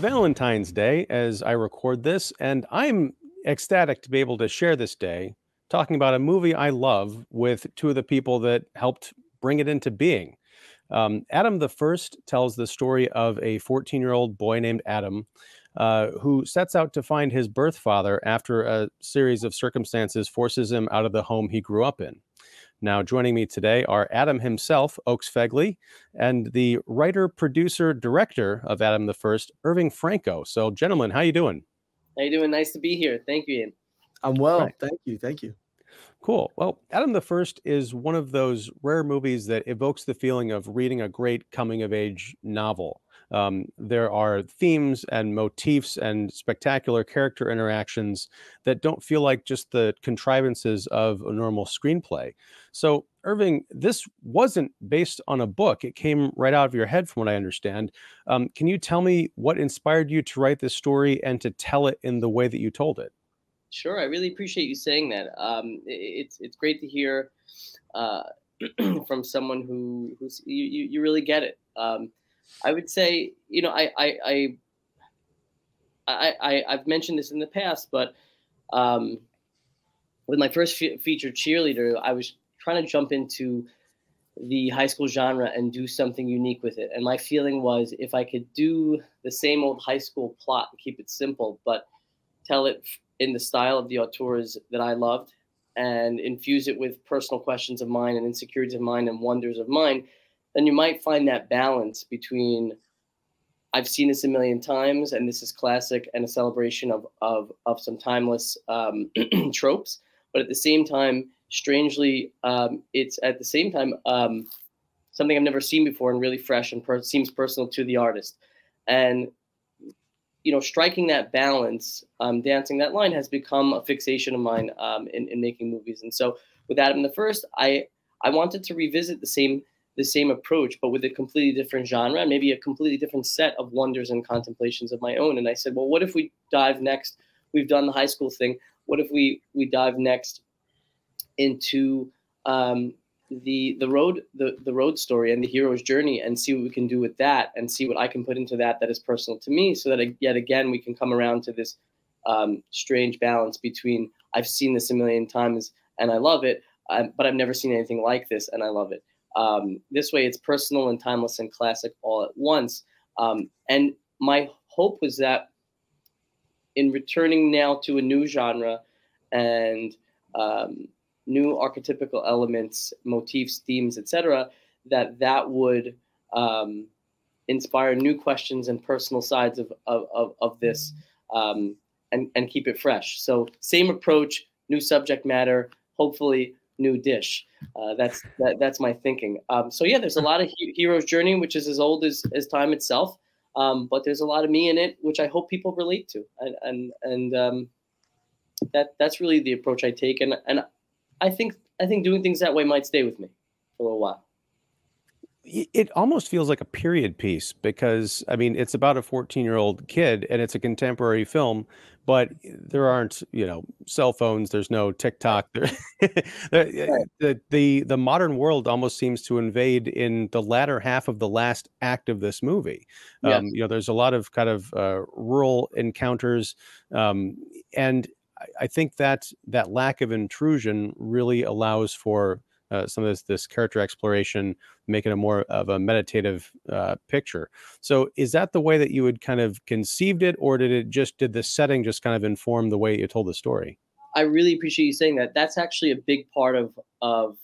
Valentine's Day as I record this, and I'm ecstatic to be able to share this day talking about a movie I love with two of the people that helped bring it into being. Um, Adam the First tells the story of a 14 year old boy named Adam uh, who sets out to find his birth father after a series of circumstances forces him out of the home he grew up in. Now, joining me today are Adam himself, Oakes Fegley, and the writer, producer, director of Adam the First, Irving Franco. So, gentlemen, how you doing? How you doing? Nice to be here. Thank you, Ian. I'm well. Right. Thank you. Thank you. Cool. Well, Adam the First is one of those rare movies that evokes the feeling of reading a great coming of age novel. Um, there are themes and motifs and spectacular character interactions that don't feel like just the contrivances of a normal screenplay. So, Irving, this wasn't based on a book. It came right out of your head, from what I understand. Um, can you tell me what inspired you to write this story and to tell it in the way that you told it? Sure, I really appreciate you saying that. Um, it's it's great to hear uh, from someone who who's you, you really get it. Um, I would say, you know, I I I, I, I have mentioned this in the past, but um, with my first fe- cheerleader, I was trying to jump into the high school genre and do something unique with it. And my feeling was if I could do the same old high school plot and keep it simple, but tell it in the style of the auteurs that I loved and infuse it with personal questions of mine and insecurities of mine and wonders of mine, then you might find that balance between I've seen this a million times and this is classic and a celebration of of of some timeless um, tropes, but at the same time, strangely, um, it's at the same time um, something I've never seen before and really fresh and per- seems personal to the artist. And you know, striking that balance, um, dancing that line has become a fixation of mine um, in, in making movies. And so with Adam the First, I I wanted to revisit the same the same approach, but with a completely different genre, maybe a completely different set of wonders and contemplations of my own. And I said, well, what if we dive next? We've done the high school thing. What if we we dive next into um, the the road the the road story and the hero's journey and see what we can do with that and see what I can put into that that is personal to me, so that yet again we can come around to this um, strange balance between I've seen this a million times and I love it, um, but I've never seen anything like this and I love it. Um, this way, it's personal and timeless and classic all at once. Um, and my hope was that in returning now to a new genre and um, new archetypical elements, motifs, themes, etc., that that would um, inspire new questions and personal sides of, of, of, of this um, and, and keep it fresh. So, same approach, new subject matter, hopefully new dish. Uh, that's that, that's my thinking. Um, so yeah, there's a lot of he- hero's journey, which is as old as, as time itself. Um, but there's a lot of me in it, which I hope people relate to, and and and um, that that's really the approach I take, and and I think I think doing things that way might stay with me for a little while it almost feels like a period piece because I mean it's about a 14 year old kid and it's a contemporary film, but there aren't you know cell phones. There's no TikTok. the, the, the the modern world almost seems to invade in the latter half of the last act of this movie. Yes. Um, you know, there's a lot of kind of uh, rural encounters, um, and I think that that lack of intrusion really allows for uh, some of this this character exploration, making it more of a meditative uh, picture. So, is that the way that you would kind of conceived it, or did it just did the setting just kind of inform the way you told the story? I really appreciate you saying that. That's actually a big part of of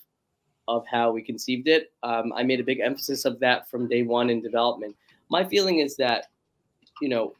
of how we conceived it. Um, I made a big emphasis of that from day one in development. My feeling is that, you know,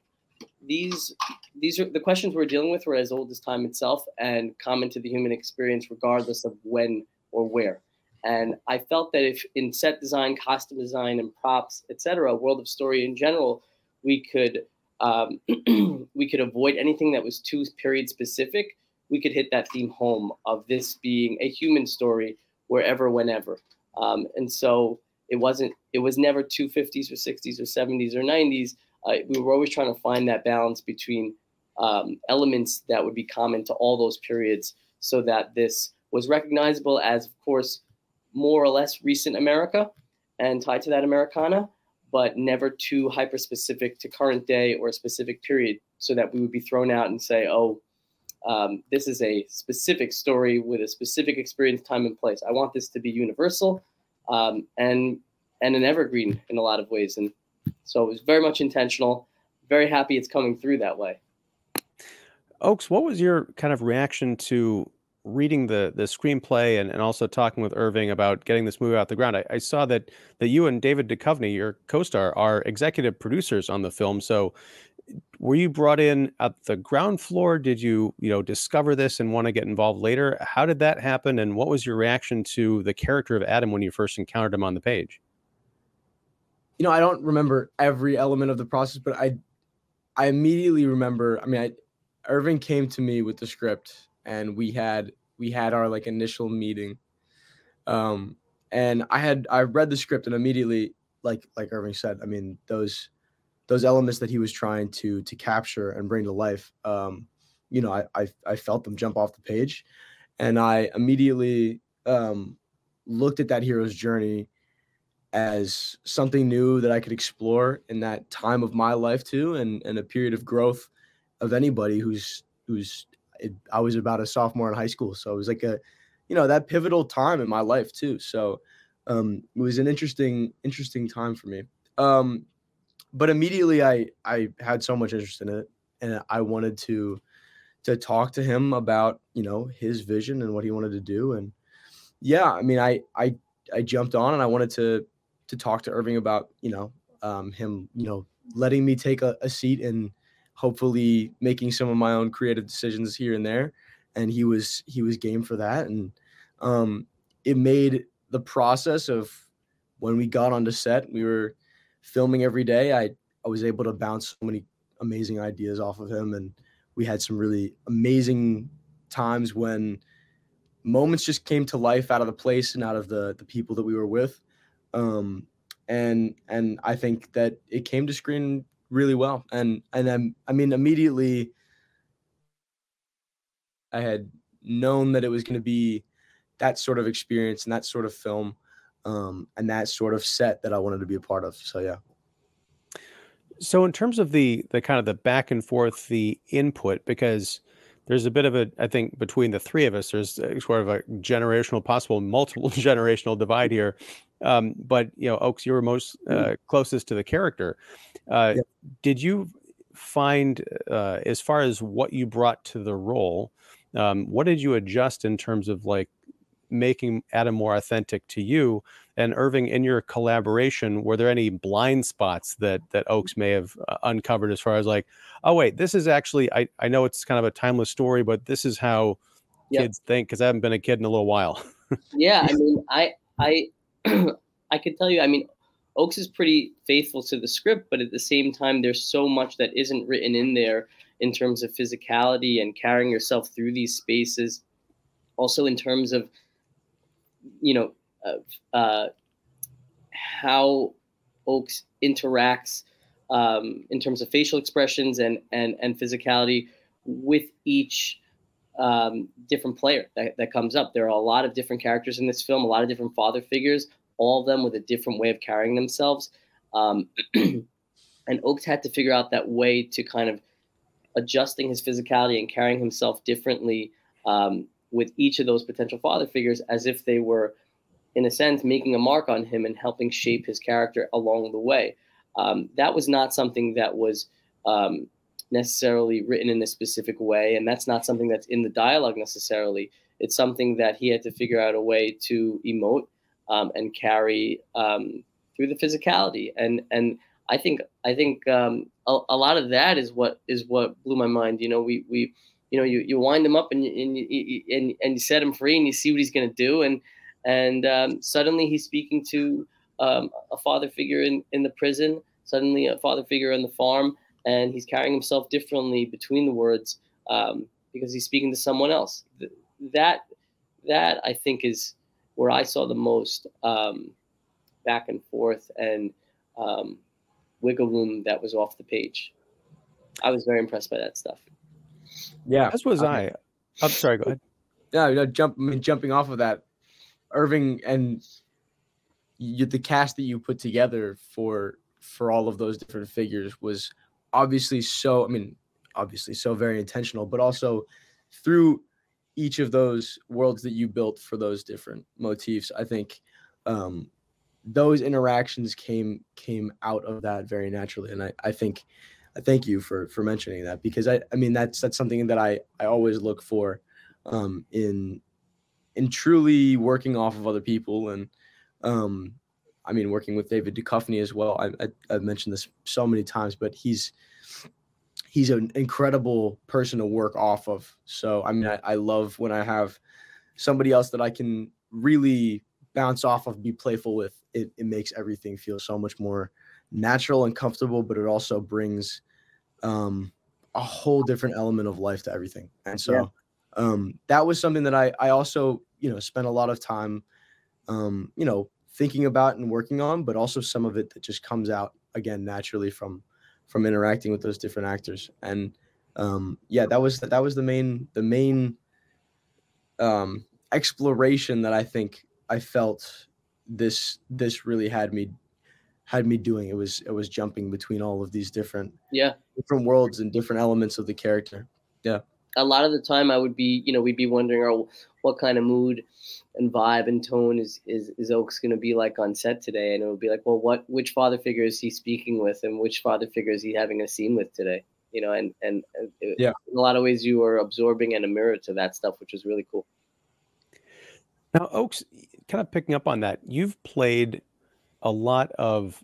these these are the questions we're dealing with were as old as time itself and common to the human experience, regardless of when or where. And I felt that if in set design, costume design, and props, etc., world of story in general, we could um, we could avoid anything that was too period specific. We could hit that theme home of this being a human story wherever, whenever. Um, and so it wasn't. It was never 250s or 60s or 70s or 90s. Uh, we were always trying to find that balance between um, elements that would be common to all those periods, so that this was recognizable as, of course, more or less recent America and tied to that Americana, but never too hyper specific to current day or a specific period, so that we would be thrown out and say, "Oh, um, this is a specific story with a specific experience, time, and place." I want this to be universal um, and and an evergreen in a lot of ways, and so it was very much intentional. Very happy it's coming through that way. Oakes, what was your kind of reaction to reading the the screenplay and, and also talking with Irving about getting this movie out the ground? I, I saw that that you and David Duchovny, your co-star, are executive producers on the film. So were you brought in at the ground floor? Did you, you know, discover this and want to get involved later? How did that happen? And what was your reaction to the character of Adam when you first encountered him on the page? You know, I don't remember every element of the process, but I I immediately remember, I mean, I Irving came to me with the script and we had we had our like initial meeting. Um and I had I read the script and immediately like like Irving said, I mean those those elements that he was trying to to capture and bring to life, um, you know, I, I I felt them jump off the page, and I immediately um, looked at that hero's journey as something new that I could explore in that time of my life too, and and a period of growth of anybody who's who's it, I was about a sophomore in high school, so it was like a, you know, that pivotal time in my life too. So um, it was an interesting interesting time for me. Um, but immediately I I had so much interest in it, and I wanted to to talk to him about you know his vision and what he wanted to do, and yeah, I mean I I I jumped on and I wanted to to talk to Irving about you know um, him you know letting me take a, a seat and hopefully making some of my own creative decisions here and there. And he was he was game for that. And um it made the process of when we got onto set we were filming every day, I I was able to bounce so many amazing ideas off of him, and we had some really amazing times when moments just came to life out of the place and out of the the people that we were with. Um, and and I think that it came to screen really well. And and then I mean immediately I had known that it was going to be that sort of experience and that sort of film um, and that sort of set that I wanted to be a part of. So yeah. So in terms of the the kind of the back and forth, the input, because there's a bit of a, I think, between the three of us, there's sort of a generational, possible multiple generational divide here. Um, but you know, Oakes, you were most uh, closest to the character. Uh, yeah. Did you find, uh, as far as what you brought to the role, um, what did you adjust in terms of like making Adam more authentic to you? And Irving, in your collaboration, were there any blind spots that that Oakes may have uh, uncovered as far as like, oh wait, this is actually I I know it's kind of a timeless story, but this is how yep. kids think because I haven't been a kid in a little while. yeah, I mean, I I I can tell you, I mean, Oakes is pretty faithful to the script, but at the same time, there's so much that isn't written in there in terms of physicality and carrying yourself through these spaces. Also, in terms of you know, uh, how Oakes interacts um, in terms of facial expressions and and and physicality with each um, different player that, that comes up. There are a lot of different characters in this film, a lot of different father figures, all of them with a different way of carrying themselves. Um, and Oakes had to figure out that way to kind of adjusting his physicality and carrying himself differently um, with each of those potential father figures as if they were, in a sense, making a mark on him and helping shape his character along the way. Um, that was not something that was um, necessarily written in a specific way, and that's not something that's in the dialogue necessarily. It's something that he had to figure out a way to emote um, and carry um, through the physicality. And and I think I think um, a, a lot of that is what is what blew my mind. You know, we we you know, you, you wind him up and and you, and and you set him free and you see what he's going to do and and um, suddenly he's speaking to um, a father figure in, in the prison, suddenly a father figure on the farm, and he's carrying himself differently between the words um, because he's speaking to someone else. That that I think is where I saw the most um, back and forth and um, wiggle room that was off the page. I was very impressed by that stuff. Yeah, as was I. I'm sorry. Go ahead. Yeah, you know, jump. I mean, jumping off of that, Irving and you, the cast that you put together for for all of those different figures was obviously so i mean obviously so very intentional but also through each of those worlds that you built for those different motifs i think um, those interactions came came out of that very naturally. And i, I think i thank you for for mentioning that because i i mean that's that's something that i i always look for um, in in truly working off of other people and um, I mean working with David Duchovny as well. I, I have mentioned this so many times, but he's he's an incredible person to work off of. So I mean I, I love when I have somebody else that I can really bounce off of, be playful with. It it makes everything feel so much more natural and comfortable, but it also brings um, a whole different element of life to everything. And so yeah. um, that was something that I I also you know spent a lot of time um, you know thinking about and working on, but also some of it that just comes out again naturally from from interacting with those different actors. And um, yeah, that was that was the main the main um, exploration that I think I felt this this really had me had me doing. It was it was jumping between all of these different yeah different worlds and different elements of the character. Yeah. A lot of the time, I would be, you know, we'd be wondering, oh, what kind of mood and vibe and tone is is, is Oakes going to be like on set today? And it would be like, well, what which father figure is he speaking with, and which father figure is he having a scene with today? You know, and and it, yeah, in a lot of ways, you were absorbing and a mirror to that stuff, which was really cool. Now, Oakes, kind of picking up on that, you've played a lot of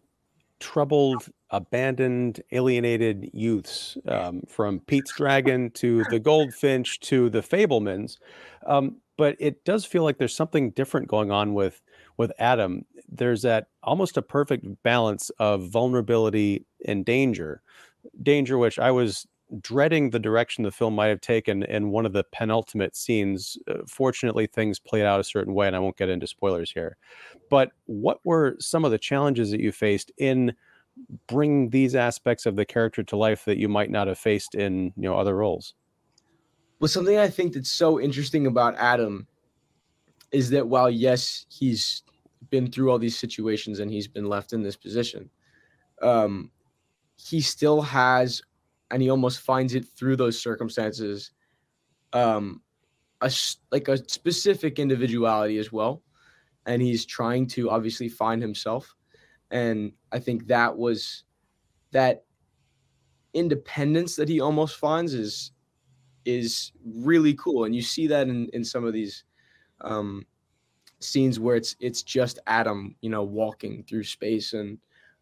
troubled, abandoned, alienated youths, um, from Pete's Dragon to the Goldfinch to the Fabelmans. Um, but it does feel like there's something different going on with with Adam. There's that almost a perfect balance of vulnerability and danger. Danger, which I was dreading the direction the film might have taken in one of the penultimate scenes. Uh, fortunately, things played out a certain way, and I won't get into spoilers here. But what were some of the challenges that you faced in bringing these aspects of the character to life that you might not have faced in you know other roles? Well, something I think that's so interesting about Adam is that while yes, he's been through all these situations and he's been left in this position, um, he still has, and he almost finds it through those circumstances, um, a like a specific individuality as well, and he's trying to obviously find himself, and I think that was that independence that he almost finds is is really cool, and you see that in in some of these um, scenes where it's it's just Adam, you know, walking through space and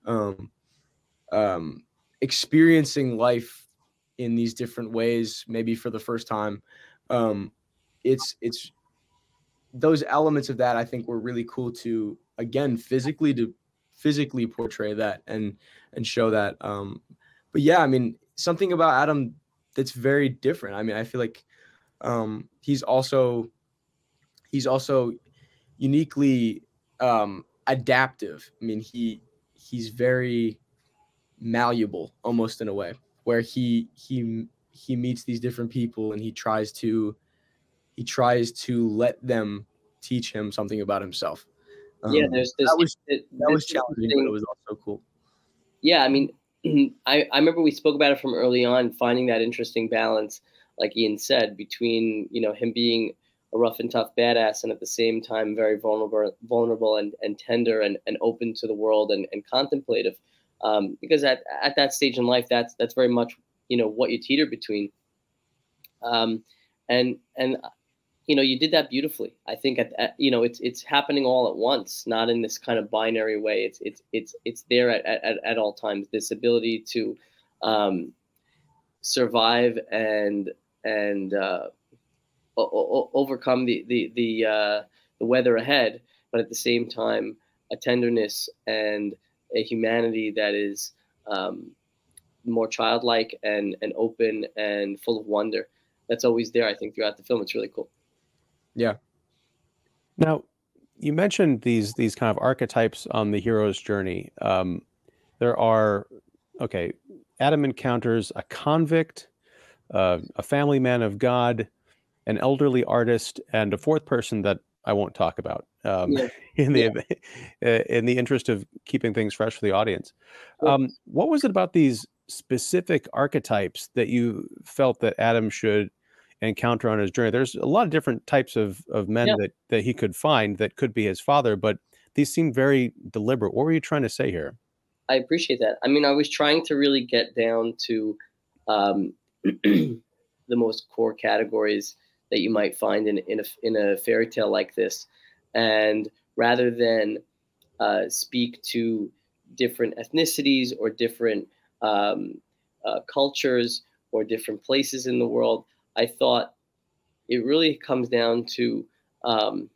um, um, experiencing life in these different ways, maybe for the first time. Um, it's it's those elements of that I think were really cool to again physically to physically portray that and and show that. Um, but yeah, I mean something about Adam that's very different. I mean, I feel like um, he's also he's also uniquely um, adaptive. I mean, he he's very malleable almost in a way where he he he meets these different people and he tries to he tries to let them teach him something about himself. Um, yeah, there's, there's that was that was challenging, but it was also cool. Yeah, I mean, I, I remember we spoke about it from early on, finding that interesting balance, like Ian said, between you know him being a rough and tough badass and at the same time very vulnerable, vulnerable and, and tender and, and open to the world and, and contemplative. Um, because at, at that stage in life, that's that's very much you know what you teeter between. Um, and and you know, you did that beautifully. I think at, at, you know, it's it's happening all at once, not in this kind of binary way. It's it's it's it's there at at, at all times. This ability to um, survive and and uh, o- o- overcome the the the uh, the weather ahead, but at the same time, a tenderness and a humanity that is um, more childlike and and open and full of wonder. That's always there, I think, throughout the film. It's really cool. Yeah. Now, you mentioned these these kind of archetypes on the hero's journey. Um, there are okay. Adam encounters a convict, uh, a family man of God, an elderly artist, and a fourth person that I won't talk about um, yeah. in the yeah. in the interest of keeping things fresh for the audience. Um, what was it about these specific archetypes that you felt that Adam should encounter on his journey? There's a lot of different types of of men yeah. that that he could find that could be his father, but these seem very deliberate. What were you trying to say here? I appreciate that. I mean, I was trying to really get down to um, the most core categories that you might find in in a in a fairy tale like this, and rather than uh, speak to different ethnicities or different um, uh, cultures or different places in the world, I thought it really comes down to um,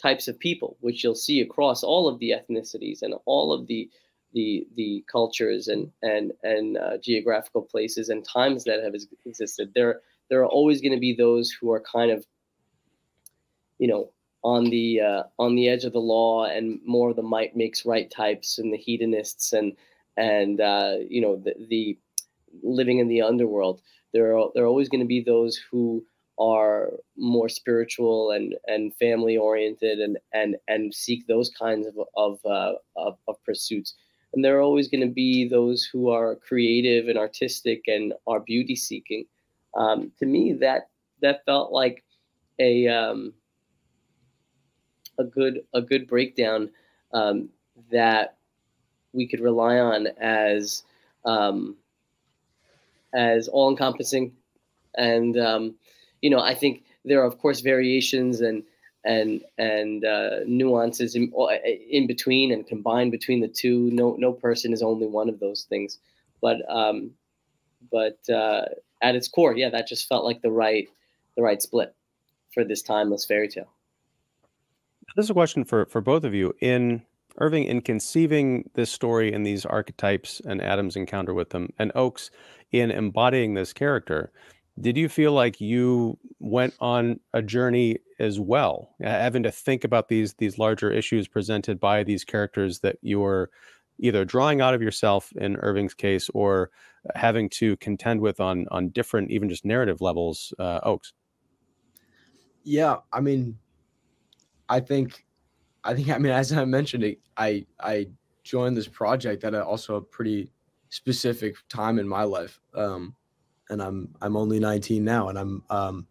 types of people, which you'll see across all of the ethnicities and all of the the the cultures and and and uh, geographical places and times that have existed. There there are always going to be those who are kind of, you know, on the uh, on the edge of the law and more of the might makes right types and the hedonists and and uh, you know the, the living in the underworld. There are there are always going to be those who are more spiritual and and family oriented and and and seek those kinds of of, uh, of, of pursuits and there are always going to be those who are creative and artistic and are beauty seeking. Um, to me, that that felt like a um, a good a good breakdown um, that we could rely on as um, as all encompassing, and um, you know, I think there are of course variations and and and uh, nuances in, in between and combined between the two. No no person is only one of those things, but um, but uh, at its core, yeah, that just felt like the right the right split for this timeless fairy tale. This is a question for for both of you. In Irving, in conceiving this story and these archetypes and Adam's encounter with them, and Oakes in embodying this character, did you feel like you went on a journey as well, having to think about these these larger issues presented by these characters that you were either drawing out of yourself in Irving's case or having to contend with on on different, even just narrative levels, uh, Oakes? Yeah, I mean, I think, I think, I mean, as I mentioned, I I joined this project at also a pretty specific time in my life. Um, and I'm I'm only 19 now, and I'm um,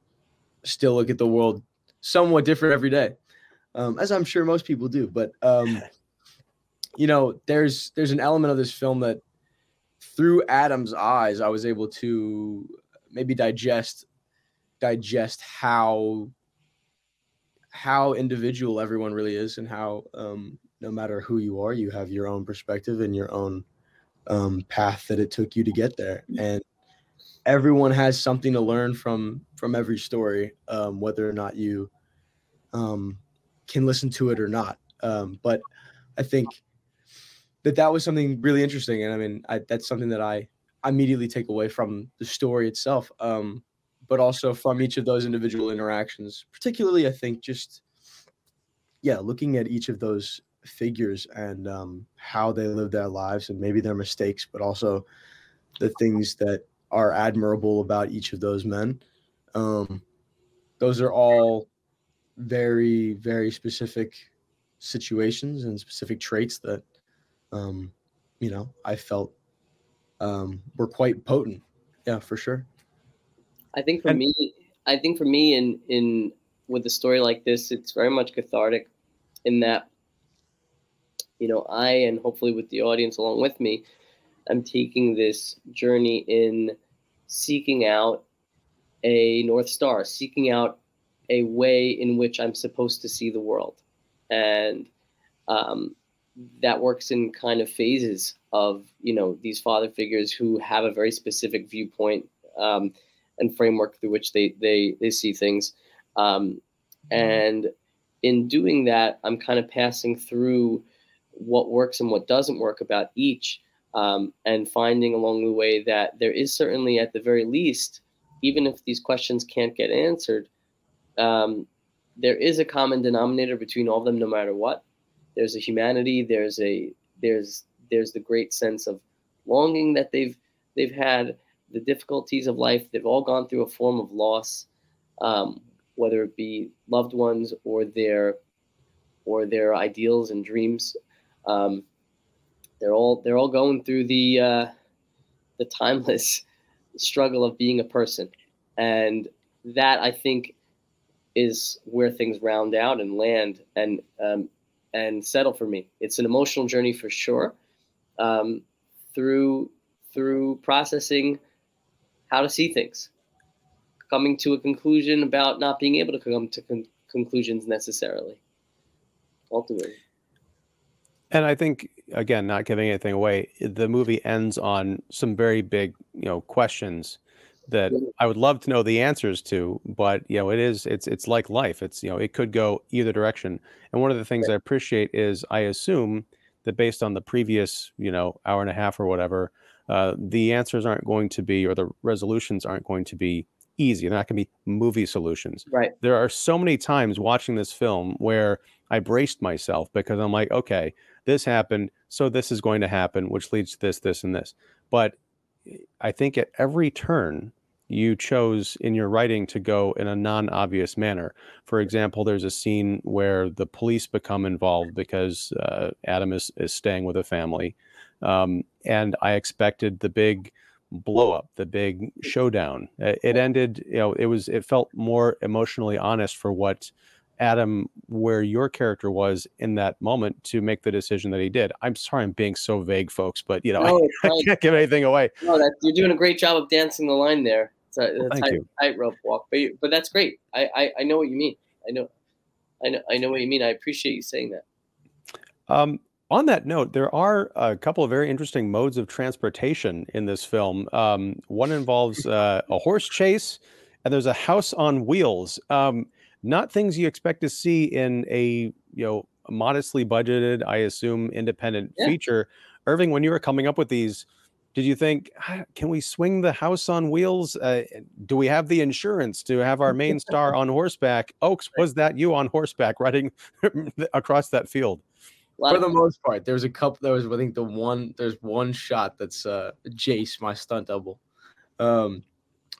still look at the world somewhat different every day, um, as I'm sure most people do. But um, you know, there's there's an element of this film that through Adam's eyes, I was able to maybe digest digest how how individual everyone really is and how um, no matter who you are you have your own perspective and your own um, path that it took you to get there and everyone has something to learn from from every story, um, whether or not you um, can listen to it or not. Um, but I think that that was something really interesting, and I mean I, that's something that I immediately take away from the story itself, um, but also from each of those individual interactions. Particularly, I think just yeah, looking at each of those figures and um, how they live their lives and maybe their mistakes, but also the things that are admirable about each of those men. Um, those are all very, very specific situations and specific traits that, um, you know, I felt um, were quite potent. Yeah, for sure. I think for and- me, I think for me, in in with a story like this, it's very much cathartic, in that, you know, I and hopefully with the audience along with me, I'm taking this journey in seeking out a North Star, seeking out a way in which I'm supposed to see the world. And um, that works in kind of phases of, you know, these father figures who have a very specific viewpoint um, and framework through which they, they, they see things. Um, and in doing that, I'm kind of passing through what works and what doesn't work about each um, and finding along the way that there is certainly, at the very least, even if these questions can't get answered, um, there is a common denominator between all of them, no matter what. There's a humanity. There's a there's there's the great sense of longing that they've they've had, the difficulties of life. They've all gone through a form of loss. Um, whether it be loved ones or their or their ideals and dreams. Um, they're all they're all going through the uh, the timeless struggle of being a person, and that I think is where things round out and land and um, and settle for me. It's an emotional journey for sure. Um, through through processing how to see things, coming to a conclusion about not being able to come to con- conclusions necessarily. Ultimately. And I think again, not giving anything away, the movie ends on some very big, you know, questions that I would love to know the answers to, but you know, it is it's it's like life. It's you know, it could go either direction. And one of the things I appreciate is I assume that based on the previous, you know, hour and a half or whatever, uh, the answers aren't going to be or the resolutions aren't going to be easy. They're not going to be movie solutions. Right. There are so many times watching this film where I braced myself because I'm like, okay, this happened, so this is going to happen, which leads to this, this, and this. But I think at every turn, you chose in your writing to go in a non obvious manner. For example, there's a scene where the police become involved because uh, Adam is, is staying with a family. Um, and I expected the big blow up, the big showdown. It ended, you know, it was, it felt more emotionally honest for what Adam, where your character was in that moment to make the decision that he did. I'm sorry, I'm being so vague, folks, but you know, no, I, I, can't give anything away. No, that, you're doing a great job of dancing the line there. It's a, well, tight, tightrope walk, but you, but that's great. I, I I know what you mean. I know, I know, I know what you mean. I appreciate you saying that. Um, on that note, there are a couple of very interesting modes of transportation in this film. Um, one involves uh, a horse chase, and there's a house on wheels. Um, not things you expect to see in a you know modestly budgeted, I assume, independent yeah. feature. Irving, when you were coming up with these, did you think, ah, can we swing the house on wheels? Uh, do we have the insurance to have our main star on horseback? Oakes, was that you on horseback riding across that field? For the most part, there's a couple. There was, I think, the one. There's one shot that's uh, Jace, my stunt double. Um,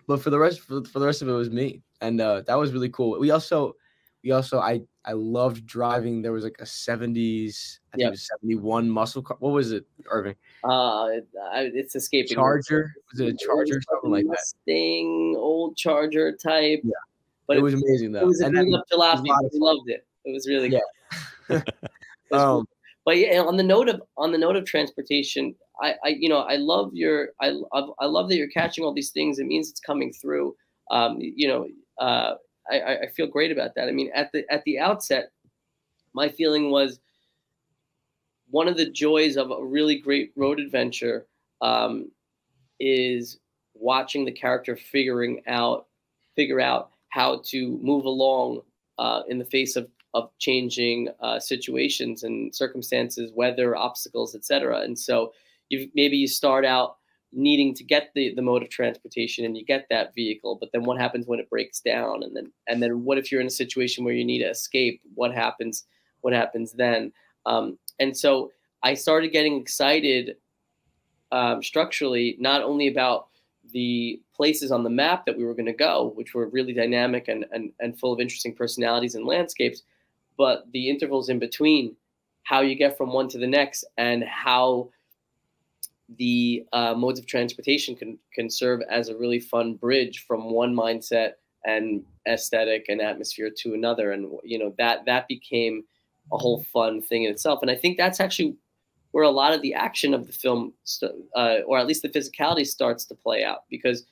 but for the rest, for, for the rest of it, was me and uh, that was really cool. We also, we also, I I loved driving. There was like a '70s, I think it was '71 muscle car. What was it, Irving? Uh, it's escaping. Charger was it a Charger, something like that? Mustang, old Charger type. Yeah, but it, it was amazing though. It was a and then, jalopy. We loved it. It was really yeah. um, cool. But yeah, on the note of on the note of transportation, I, I you know I love your I, I love that you're catching all these things. It means it's coming through. Um, you know, uh, I, I feel great about that. I mean, at the at the outset, my feeling was one of the joys of a really great road adventure um, is watching the character figuring out figure out how to move along uh, in the face of of changing uh, situations and circumstances, weather, obstacles, etc. And so, you maybe you start out needing to get the, the mode of transportation and you get that vehicle but then what happens when it breaks down? And then and then what if you're in a situation where you need to escape? What happens what happens then? Um, and so i started getting excited um, structurally not only about the places on the map that we were going to go which were really dynamic and, and, and full of interesting personalities and landscapes but the intervals in between how you get from one to the next and how the uh, modes of transportation can can serve as a really fun bridge from one mindset and aesthetic and atmosphere to another. And you know that that became a whole fun thing in itself. And i think that's actually where a lot of the action of the film uh, or at least the physicality starts to play out. Because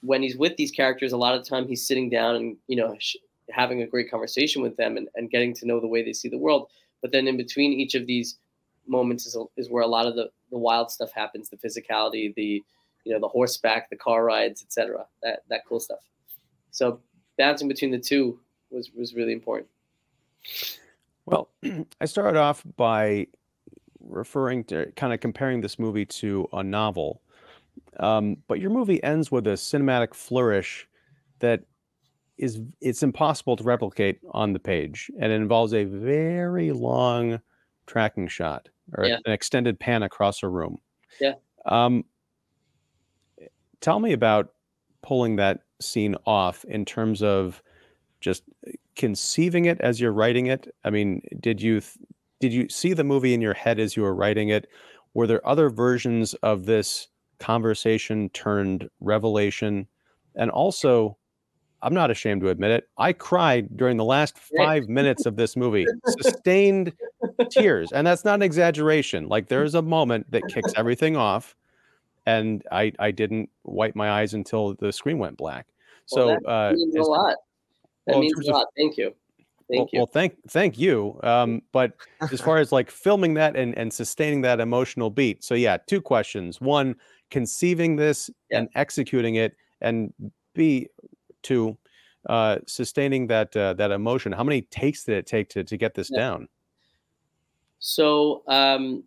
when he's with these characters a lot of the time he's sitting down and you know sh- having a great conversation with them and, and getting to know the way they see the world. But then in between each of these moments is, is where a lot of the, the wild stuff happens the physicality the you know the horseback the car rides etc that that cool stuff. So bouncing between the two was was really important. Well i started off by referring to kind of comparing this movie to a novel. Um, but your movie ends with a cinematic flourish that is it's impossible to replicate on the page and it involves a very long tracking shot or yeah. an extended pan across a room. Yeah. Um, tell me about pulling that scene off in terms of just conceiving it as you're writing it? I mean, did you th- did you see the movie in your head as you were writing it? Were there other versions of this conversation turned revelation? And also, I'm not ashamed to admit it. I cried during the last five minutes of this movie, sustained tears. And that's not an exaggeration. Like there's a moment that kicks everything off. And I, I didn't wipe my eyes until the screen went black. So well, that uh, means a lot. That well, means a of- lot. Thank you. Thank well, you. well, thank thank you. Um, but as far as like filming that and and sustaining that emotional beat, so yeah, two questions: one, conceiving this Yeah. and executing it, and B, two, uh, sustaining that uh, that emotion. How many takes did it take to to get this Yeah. down? So um,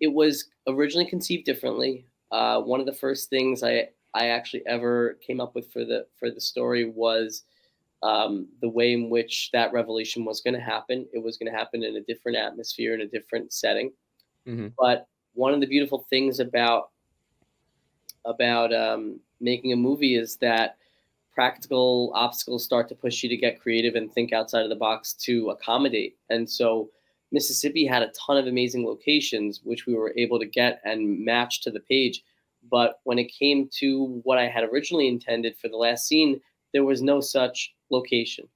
it was originally conceived differently. Uh, one of the first things I I actually ever came up with for the for the story was um, the way in which that revelation was going to happen. It was going to happen in a different atmosphere, in a different setting. Mhm. But one of the beautiful things about about um, making a movie is that practical obstacles start to push you to get creative and think outside of the box to accommodate. And so Mississippi had a ton of amazing locations, which we were able to get and match to the page. But when it came to what I had originally intended for the last scene, there was no such location,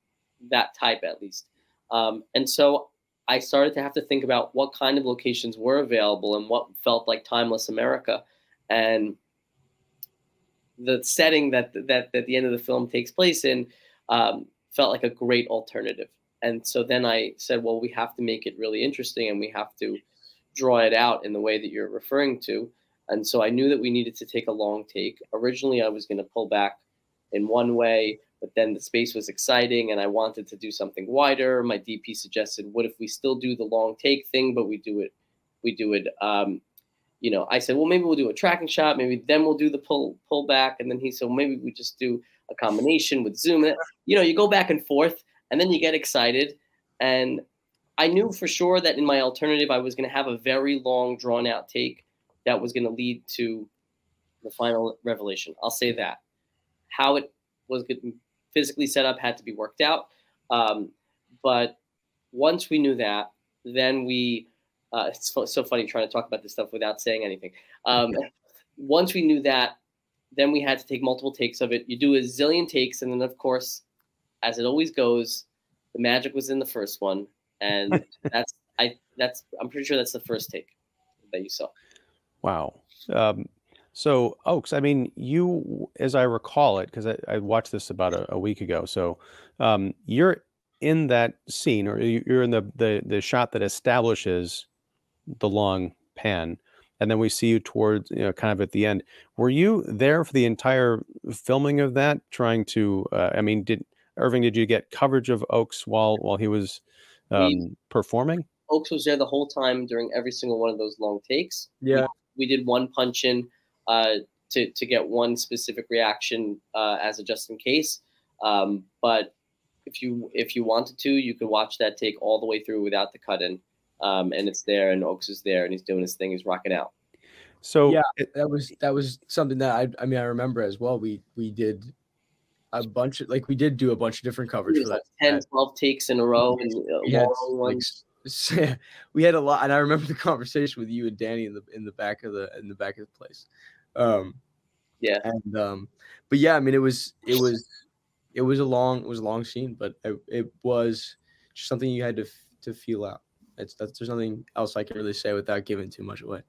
that type at least. Um, and so I started to have to think about what kind of locations were available and what felt like timeless America. And the setting that that, that the end of the film takes place in um, felt like a great alternative. And so then I said, well, we have to make it really interesting and we have to draw it out in the way that you're referring to. And so I knew that we needed to take a long take. Originally, I was going to pull back in one way, but then the space was exciting and I wanted to do something wider. My DP suggested, what if we still do the long take thing, but we do it, we do it. Um, you know, I said, well, maybe we'll do a tracking shot. Maybe then we'll do the pull pull back. And then he said, well, maybe we just do a combination with zoom. You know, you go back and forth, and then you get excited. And I knew for sure that in my alternative, I was going to have a very long, drawn out take that was going to lead to the final revelation. I'll say that. How it was physically set up had to be worked out. Um, but once we knew that, then we, uh, it's so, so funny trying to talk about this stuff without saying anything. Um, once we knew that, then we had to take multiple takes of it. You do a zillion takes, and then, of course, as it always goes, the magic was in the first one. And that's, I, that's, I'm pretty sure that's the first take that you saw. Wow. Um, so Oakes, I mean, you, as I recall it, because I, I watched this about a, a week ago. So um, you're in that scene, or you- you're in the, the the shot that establishes the long pan, and then we see you towards, you know, kind of at the end. Were you there for the entire filming of that? Trying to, uh, I mean, did Irving? Did you get coverage of Oakes while while he was We- um, performing? Oakes was there the whole time during every single one of those long takes. Yeah. we did one punch in uh, to to get one specific reaction uh, as a just in case. Um, but if you if you wanted to, you could watch that take all the way through without the cut in, um, and it's there, and Oakes is there, and he's doing his thing, he's rocking out. So Yeah. it- that was that was something that I I mean I remember as well. We we did a bunch of like we did do a bunch of different coverage It for was that. like 10, 12 takes in a row, and uh, we had, like, we had a lot, and I remember the conversation with you and Danny in the in the back of the in the back of the place. Um, Yeah. and um, but yeah, I mean it was it was it was a long it was a long scene, but it, it was just something you had to to feel out. It's that's there's nothing else I can really say without giving too much away.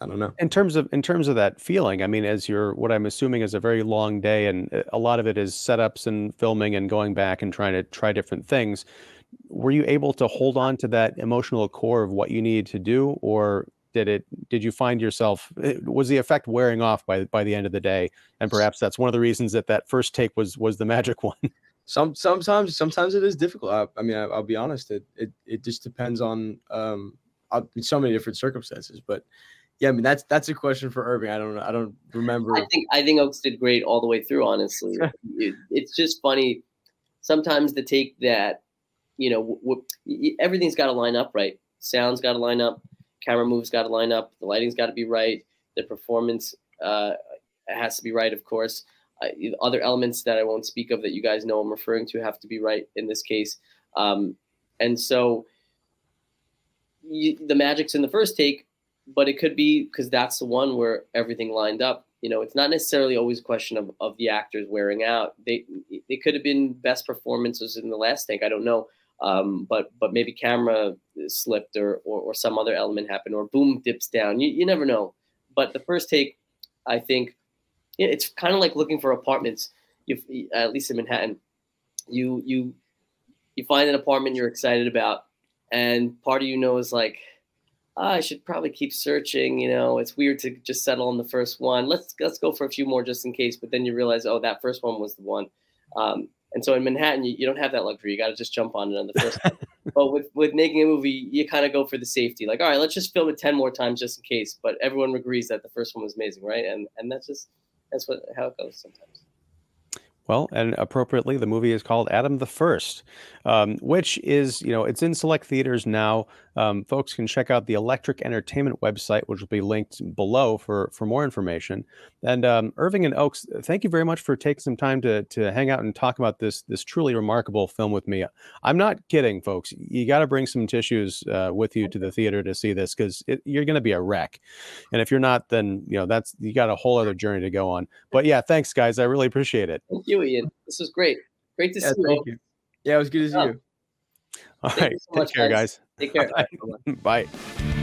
I don't know. in terms of in terms of that feeling i mean as you're what i'm assuming is a very long day and uh, a lot of it is setups and filming and going back and trying to try different things were you able to hold on to that emotional core of what you needed to do or did it did you find yourself eh, was the effect wearing off by by the end of the day and perhaps that's one of the reasons that that first take was was the magic one Some sometimes sometimes it is difficult. I, I mean, I, I'll be honest. It, it it just depends on um uh, so many different circumstances. But yeah, I mean that's that's a question for Irving. I don't. I don't remember. I think I think Oakes did great all the way through. Honestly, it, it's just funny. Sometimes the take that you know w- w- everything's got to line up right. Sound's got to line up. Camera moves got to line up. The lighting's got to be right. The performance uh, has to be right, of course. I, other elements that I won't speak of that you guys know I'm referring to have to be right in this case. Um, and so you, the magic's in the first take, but it could be because that's the one where everything lined up. You know, it's not necessarily always a question of, of the actors wearing out. They they could have been best performances in the last take. I don't know. Um, but but maybe camera slipped or, or, or some other element happened or boom dips down. You, you never know. But the first take, I think, it's kind of like looking for apartments. You at least in Manhattan, you you you find an apartment you're excited about, and part of you knows like, oh, I should probably keep searching. You know, it's weird to just settle on the first one. Let's let's go for a few more just in case. But then you realize, oh, that first one was the one. Um, and so in Manhattan, you, you don't have that luxury. You got to just jump on it on the first. but with with making a movie, you kind of go for the safety. Like, all right, let's just film it ten more times just in case. But everyone agrees that the first one was amazing, right? And and that's just that's what how it goes sometimes. Well, and appropriately, the movie is called Adam the First, um, which is, you know, it's in select theaters now. Um, folks can check out the Electric Entertainment website, which will be linked below for for more information. And um, Irving and Oakes, thank you very much for taking some time to to hang out and talk about this this truly remarkable film with me. I'm not kidding, folks. You got to bring some tissues uh, with you to the theater to see this because you're going to be a wreck. And if you're not, then you know that's you got a whole other journey to go on. But yeah, thanks, guys. I really appreciate it. Thank you, Ian. This was great. Great to yeah, see you. you. Yeah, it was good to see you. All Thank right. So Take much, care, guys. guys. Take care. Bye. Bye.